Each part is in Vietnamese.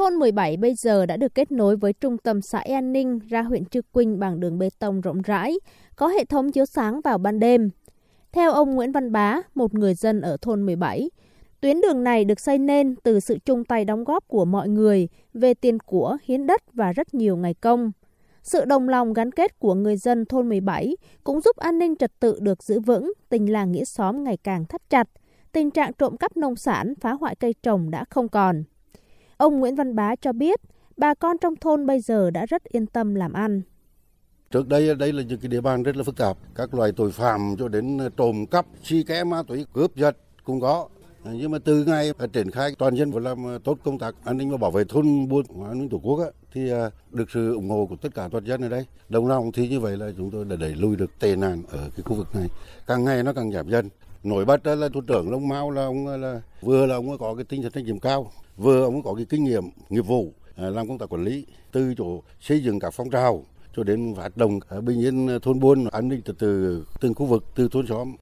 thôn 17 bây giờ đã được kết nối với trung tâm xã An Ninh ra huyện Trư Quynh bằng đường bê tông rộng rãi, có hệ thống chiếu sáng vào ban đêm. Theo ông Nguyễn Văn Bá, một người dân ở thôn 17, tuyến đường này được xây nên từ sự chung tay đóng góp của mọi người về tiền của, hiến đất và rất nhiều ngày công. Sự đồng lòng gắn kết của người dân thôn 17 cũng giúp an ninh trật tự được giữ vững, tình làng nghĩa xóm ngày càng thắt chặt, tình trạng trộm cắp nông sản, phá hoại cây trồng đã không còn. Ông Nguyễn Văn Bá cho biết, bà con trong thôn bây giờ đã rất yên tâm làm ăn. Trước đây đây là những cái địa bàn rất là phức tạp, các loài tội phạm cho đến trộm cắp, si kẽ ma túy, cướp giật cũng có. Nhưng mà từ ngày triển khai toàn dân và làm tốt công tác an ninh và bảo vệ thôn buôn an ninh tổ quốc thì à, được sự ủng hộ của tất cả toàn dân ở đây. Đồng lòng thì như vậy là chúng tôi đã đẩy lùi được tệ nạn ở cái khu vực này. Càng ngày nó càng giảm dần. Nổi bật là thủ trưởng Long Mao là ông là vừa là ông có cái tinh thần trách nhiệm cao, vừa ông có cái kinh nghiệm nghiệp vụ à, làm công tác quản lý từ chỗ xây dựng các phong trào cho đến hoạt động bình yên thôn buôn an ninh từ từ từng khu vực từ thôn xóm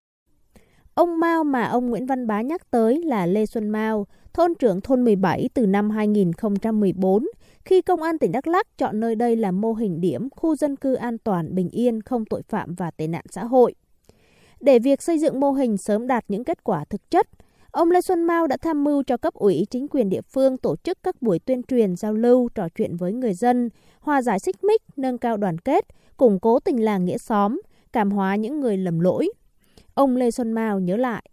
Ông Mao mà ông Nguyễn Văn Bá nhắc tới là Lê Xuân Mao, thôn trưởng thôn 17 từ năm 2014, khi Công an tỉnh Đắk Lắk chọn nơi đây làm mô hình điểm khu dân cư an toàn, bình yên, không tội phạm và tệ nạn xã hội. Để việc xây dựng mô hình sớm đạt những kết quả thực chất, ông Lê Xuân Mao đã tham mưu cho cấp ủy chính quyền địa phương tổ chức các buổi tuyên truyền, giao lưu, trò chuyện với người dân, hòa giải xích mích, nâng cao đoàn kết, củng cố tình làng nghĩa xóm, cảm hóa những người lầm lỗi. Ông Lê Xuân Mao nhớ lại.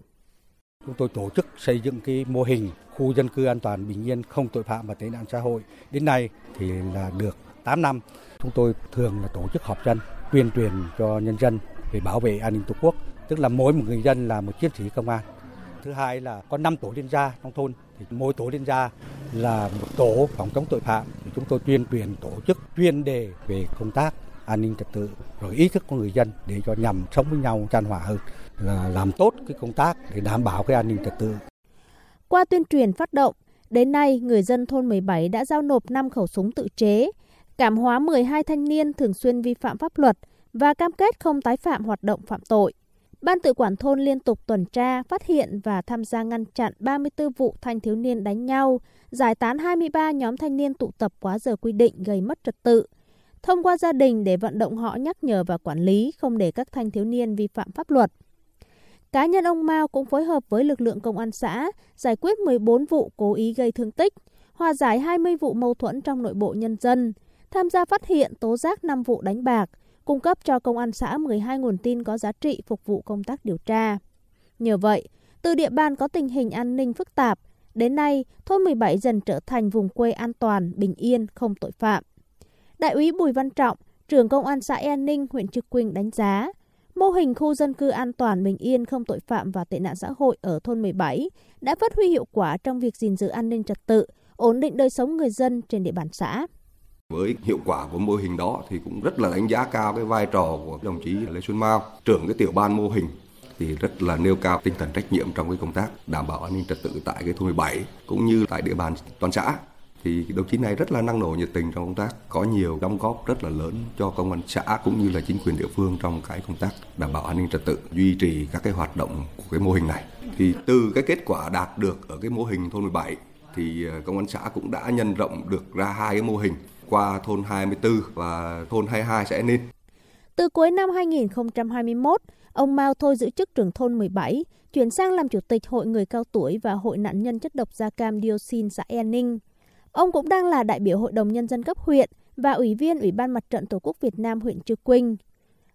Chúng tôi tổ chức xây dựng cái mô hình khu dân cư an toàn bình yên không tội phạm và tệ nạn xã hội. Đến nay thì là được 8 năm. Chúng tôi thường là tổ chức họp dân, tuyên truyền cho nhân dân về bảo vệ an ninh Tổ quốc, tức là mỗi một người dân là một chiến sĩ công an. Thứ hai là có 5 tổ liên gia trong thôn, thì mỗi tổ liên gia là một tổ phòng chống tội phạm. Thì chúng tôi tuyên truyền tổ chức chuyên đề về công tác an ninh trật tự rồi ý thức của người dân để cho nhằm sống với nhau chan hòa hơn là làm tốt cái công tác để đảm bảo cái an ninh trật tự. Qua tuyên truyền phát động, đến nay người dân thôn 17 đã giao nộp 5 khẩu súng tự chế, cảm hóa 12 thanh niên thường xuyên vi phạm pháp luật và cam kết không tái phạm hoạt động phạm tội. Ban tự quản thôn liên tục tuần tra, phát hiện và tham gia ngăn chặn 34 vụ thanh thiếu niên đánh nhau, giải tán 23 nhóm thanh niên tụ tập quá giờ quy định gây mất trật tự, thông qua gia đình để vận động họ nhắc nhở và quản lý không để các thanh thiếu niên vi phạm pháp luật. Cá nhân ông Mao cũng phối hợp với lực lượng công an xã giải quyết 14 vụ cố ý gây thương tích, hòa giải 20 vụ mâu thuẫn trong nội bộ nhân dân, tham gia phát hiện tố giác 5 vụ đánh bạc, cung cấp cho công an xã 12 nguồn tin có giá trị phục vụ công tác điều tra. Nhờ vậy, từ địa bàn có tình hình an ninh phức tạp, đến nay thôn 17 dần trở thành vùng quê an toàn, bình yên, không tội phạm. Đại úy Bùi Văn Trọng, trưởng công an xã An Ninh, huyện Trực Quỳnh đánh giá, mô hình khu dân cư an toàn bình yên không tội phạm và tệ nạn xã hội ở thôn 17 đã phát huy hiệu quả trong việc gìn giữ an ninh trật tự, ổn định đời sống người dân trên địa bàn xã. Với hiệu quả của mô hình đó thì cũng rất là đánh giá cao cái vai trò của đồng chí Lê Xuân Mao, trưởng cái tiểu ban mô hình thì rất là nêu cao tinh thần trách nhiệm trong cái công tác đảm bảo an ninh trật tự tại cái thôn 17 cũng như tại địa bàn toàn xã. Thì đồng chí này rất là năng nổ nhiệt tình trong công tác có nhiều đóng góp rất là lớn cho công an xã cũng như là chính quyền địa phương trong cái công tác đảm bảo an ninh trật tự duy trì các cái hoạt động của cái mô hình này. Thì từ cái kết quả đạt được ở cái mô hình thôn 17 thì ờ, công an xã cũng đã nhân rộng được ra hai cái mô hình qua thôn 24 và thôn 22 sẽ nên. Từ cuối năm 2021, ông Mao thôi giữ chức trưởng thôn 17, chuyển sang làm chủ tịch Hội người cao tuổi và Hội nạn nhân chất độc da cam dioxin xã E Ninh. Ông cũng đang là đại biểu Hội đồng Nhân dân cấp huyện và Ủy viên Ủy ban Mặt trận Tổ quốc Việt Nam huyện Trư Quynh.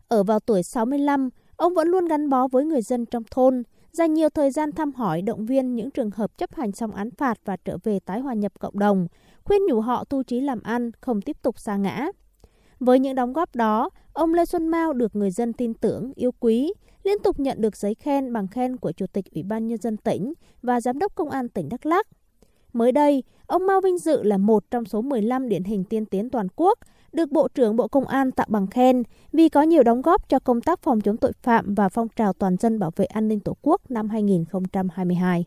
Ở vào tuổi 65, ông vẫn luôn gắn bó với người dân trong thôn, dành nhiều thời gian thăm hỏi động viên những trường hợp chấp hành xong án phạt và trở về tái hòa nhập cộng đồng, khuyên nhủ họ tu trí làm ăn, không tiếp tục xa ngã. Với những đóng góp đó, ông Lê Xuân Mao được người dân tin tưởng, yêu quý, liên tục nhận được giấy khen bằng khen của Chủ tịch Ủy ban Nhân dân tỉnh và Giám đốc Công an tỉnh Đắk lắc Mới đây, ông Mao vinh dự là một trong số 15 điển hình tiên tiến toàn quốc được Bộ trưởng Bộ Công an tặng bằng khen vì có nhiều đóng góp cho công tác phòng chống tội phạm và phong trào toàn dân bảo vệ an ninh Tổ quốc năm 2022.